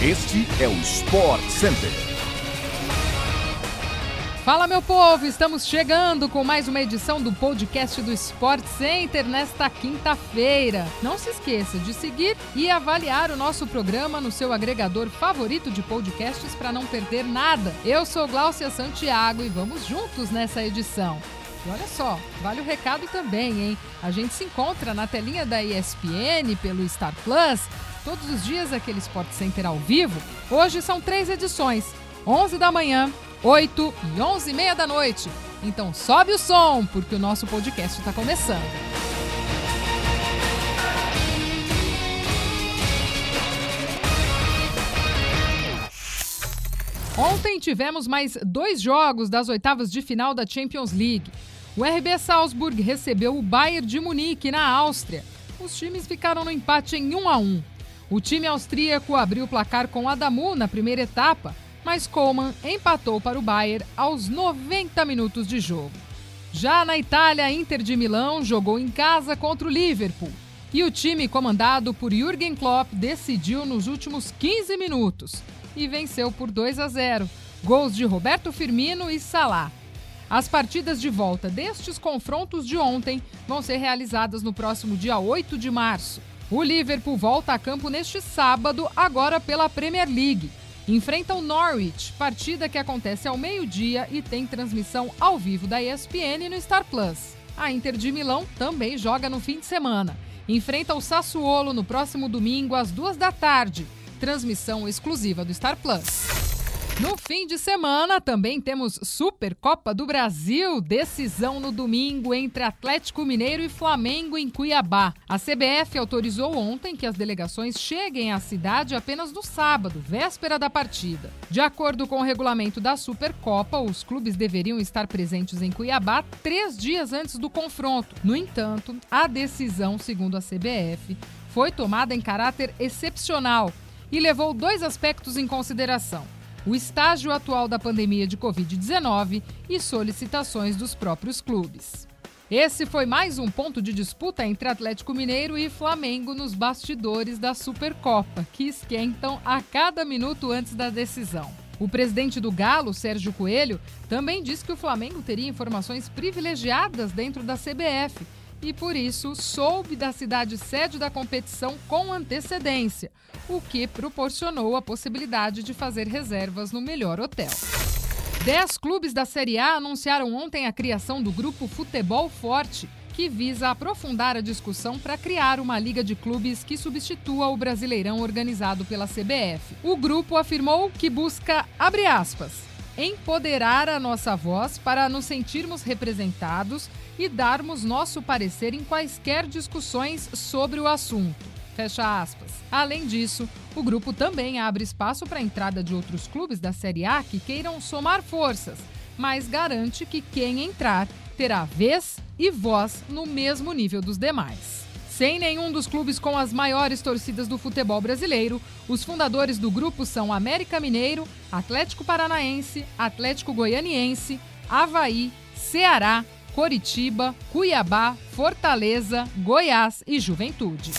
Este é o Sport Center. Fala, meu povo! Estamos chegando com mais uma edição do podcast do Sport Center nesta quinta-feira. Não se esqueça de seguir e avaliar o nosso programa no seu agregador favorito de podcasts para não perder nada. Eu sou Gláucia Santiago e vamos juntos nessa edição. E olha só, vale o recado também, hein? A gente se encontra na telinha da ESPN pelo Star Plus todos os dias aquele Sport Center ao vivo. Hoje são três edições: 11 da manhã, 8 e 11 e meia da noite. Então sobe o som, porque o nosso podcast está começando. Ontem tivemos mais dois jogos das oitavas de final da Champions League. O RB Salzburg recebeu o Bayern de Munique na Áustria. Os times ficaram no empate em 1 a 1. O time austríaco abriu o placar com Adamu na primeira etapa, mas Coleman empatou para o Bayern aos 90 minutos de jogo. Já na Itália, a Inter de Milão jogou em casa contra o Liverpool. E o time comandado por Jürgen Klopp decidiu nos últimos 15 minutos e venceu por 2 a 0. Gols de Roberto Firmino e Salah. As partidas de volta destes confrontos de ontem vão ser realizadas no próximo dia 8 de março. O Liverpool volta a campo neste sábado, agora pela Premier League. Enfrenta o Norwich, partida que acontece ao meio-dia e tem transmissão ao vivo da ESPN no Star Plus. A Inter de Milão também joga no fim de semana. Enfrenta o Sassuolo no próximo domingo às duas da tarde. Transmissão exclusiva do Star Plus. No fim de semana também temos Supercopa do Brasil, decisão no domingo entre Atlético Mineiro e Flamengo em Cuiabá. A CBF autorizou ontem que as delegações cheguem à cidade apenas no sábado, véspera da partida. De acordo com o regulamento da Supercopa, os clubes deveriam estar presentes em Cuiabá três dias antes do confronto. No entanto, a decisão, segundo a CBF, foi tomada em caráter excepcional e levou dois aspectos em consideração o estágio atual da pandemia de Covid-19 e solicitações dos próprios clubes. Esse foi mais um ponto de disputa entre Atlético Mineiro e Flamengo nos bastidores da Supercopa, que esquentam a cada minuto antes da decisão. O presidente do Galo, Sérgio Coelho, também disse que o Flamengo teria informações privilegiadas dentro da CBF e, por isso, soube da cidade sede da competição com antecedência, o que proporcionou a possibilidade de fazer reservas no melhor hotel. Dez clubes da Série A anunciaram ontem a criação do grupo Futebol Forte, que visa aprofundar a discussão para criar uma liga de clubes que substitua o Brasileirão organizado pela CBF. O grupo afirmou que busca, abre aspas, empoderar a nossa voz para nos sentirmos representados e darmos nosso parecer em quaisquer discussões sobre o assunto. Fecha aspas. Além disso, o grupo também abre espaço para a entrada de outros clubes da Série A que queiram somar forças, mas garante que quem entrar terá vez e voz no mesmo nível dos demais. Sem nenhum dos clubes com as maiores torcidas do futebol brasileiro, os fundadores do grupo são América Mineiro, Atlético Paranaense, Atlético Goianiense, Havaí, Ceará, Coritiba, Cuiabá, Fortaleza, Goiás e Juventude.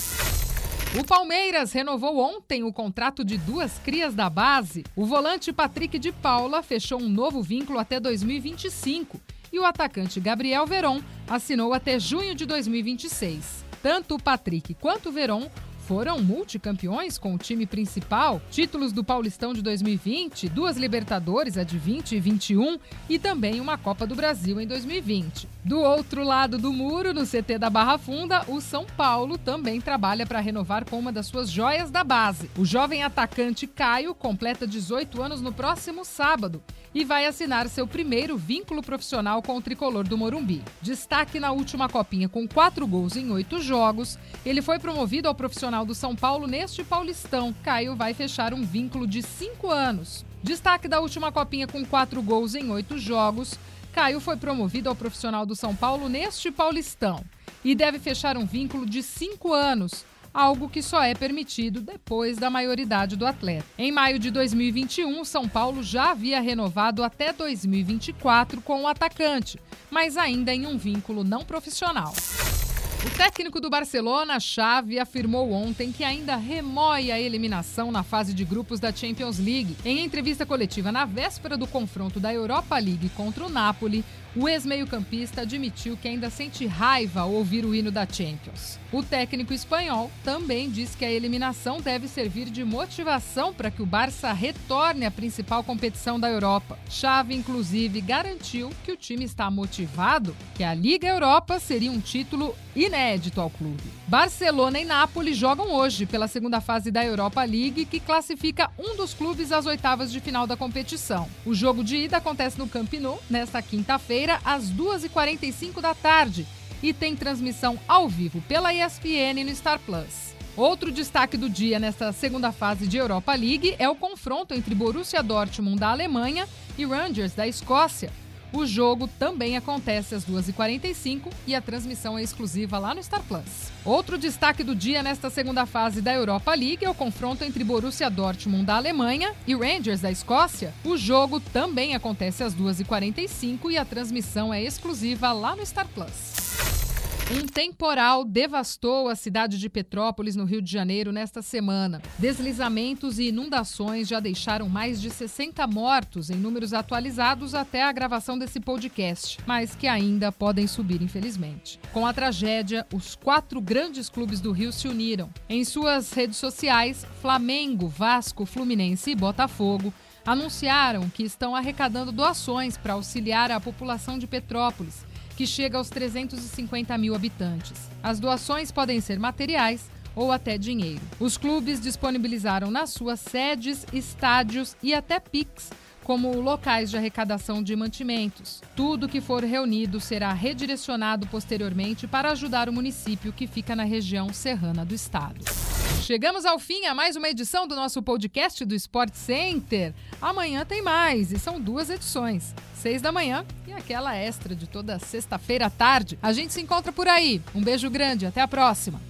O Palmeiras renovou ontem o contrato de duas crias da base. O volante Patrick de Paula fechou um novo vínculo até 2025 e o atacante Gabriel Veron assinou até junho de 2026. Tanto o Patrick quanto o Veron foram multicampeões com o time principal, títulos do Paulistão de 2020, duas Libertadores, a de 20 e 21, e também uma Copa do Brasil em 2020. Do outro lado do muro, no CT da Barra Funda, o São Paulo também trabalha para renovar com uma das suas joias da base. O jovem atacante Caio completa 18 anos no próximo sábado e vai assinar seu primeiro vínculo profissional com o tricolor do Morumbi. Destaque na última copinha com quatro gols em oito jogos, ele foi promovido ao profissional do São Paulo neste Paulistão. Caio vai fechar um vínculo de cinco anos. Destaque da última copinha com quatro gols em oito jogos, Caio foi promovido ao profissional do São Paulo neste Paulistão e deve fechar um vínculo de cinco anos algo que só é permitido depois da maioridade do atleta. Em maio de 2021, São Paulo já havia renovado até 2024 com o atacante, mas ainda em um vínculo não profissional. O técnico do Barcelona, Xavi, afirmou ontem que ainda remói a eliminação na fase de grupos da Champions League. Em entrevista coletiva na véspera do confronto da Europa League contra o Napoli, o ex-meio-campista admitiu que ainda sente raiva ao ouvir o hino da Champions. O técnico espanhol também diz que a eliminação deve servir de motivação para que o Barça retorne à principal competição da Europa. Xavi, inclusive, garantiu que o time está motivado, que a Liga Europa seria um título inédito ao clube. Barcelona e Nápoles jogam hoje pela segunda fase da Europa League, que classifica um dos clubes às oitavas de final da competição. O jogo de ida acontece no Camp Nou nesta quinta-feira, às 2h45 da tarde, e tem transmissão ao vivo pela ESPN no Star Plus. Outro destaque do dia nesta segunda fase de Europa League é o confronto entre Borussia Dortmund da Alemanha e Rangers da Escócia. O jogo também acontece às 2h45 e a transmissão é exclusiva lá no Star Plus. Outro destaque do dia nesta segunda fase da Europa League é o confronto entre Borussia Dortmund da Alemanha e Rangers da Escócia. O jogo também acontece às 2h45 e a transmissão é exclusiva lá no Star Plus. Um temporal devastou a cidade de Petrópolis, no Rio de Janeiro, nesta semana. Deslizamentos e inundações já deixaram mais de 60 mortos em números atualizados até a gravação desse podcast, mas que ainda podem subir, infelizmente. Com a tragédia, os quatro grandes clubes do Rio se uniram. Em suas redes sociais, Flamengo, Vasco, Fluminense e Botafogo anunciaram que estão arrecadando doações para auxiliar a população de Petrópolis que chega aos 350 mil habitantes. As doações podem ser materiais ou até dinheiro. Os clubes disponibilizaram nas suas sedes, estádios e até PIX como locais de arrecadação de mantimentos. Tudo que for reunido será redirecionado posteriormente para ajudar o município que fica na região serrana do estado. Chegamos ao fim a mais uma edição do nosso podcast do Sport Center. Amanhã tem mais e são duas edições, seis da manhã e aquela extra de toda sexta-feira à tarde. A gente se encontra por aí. Um beijo grande, até a próxima.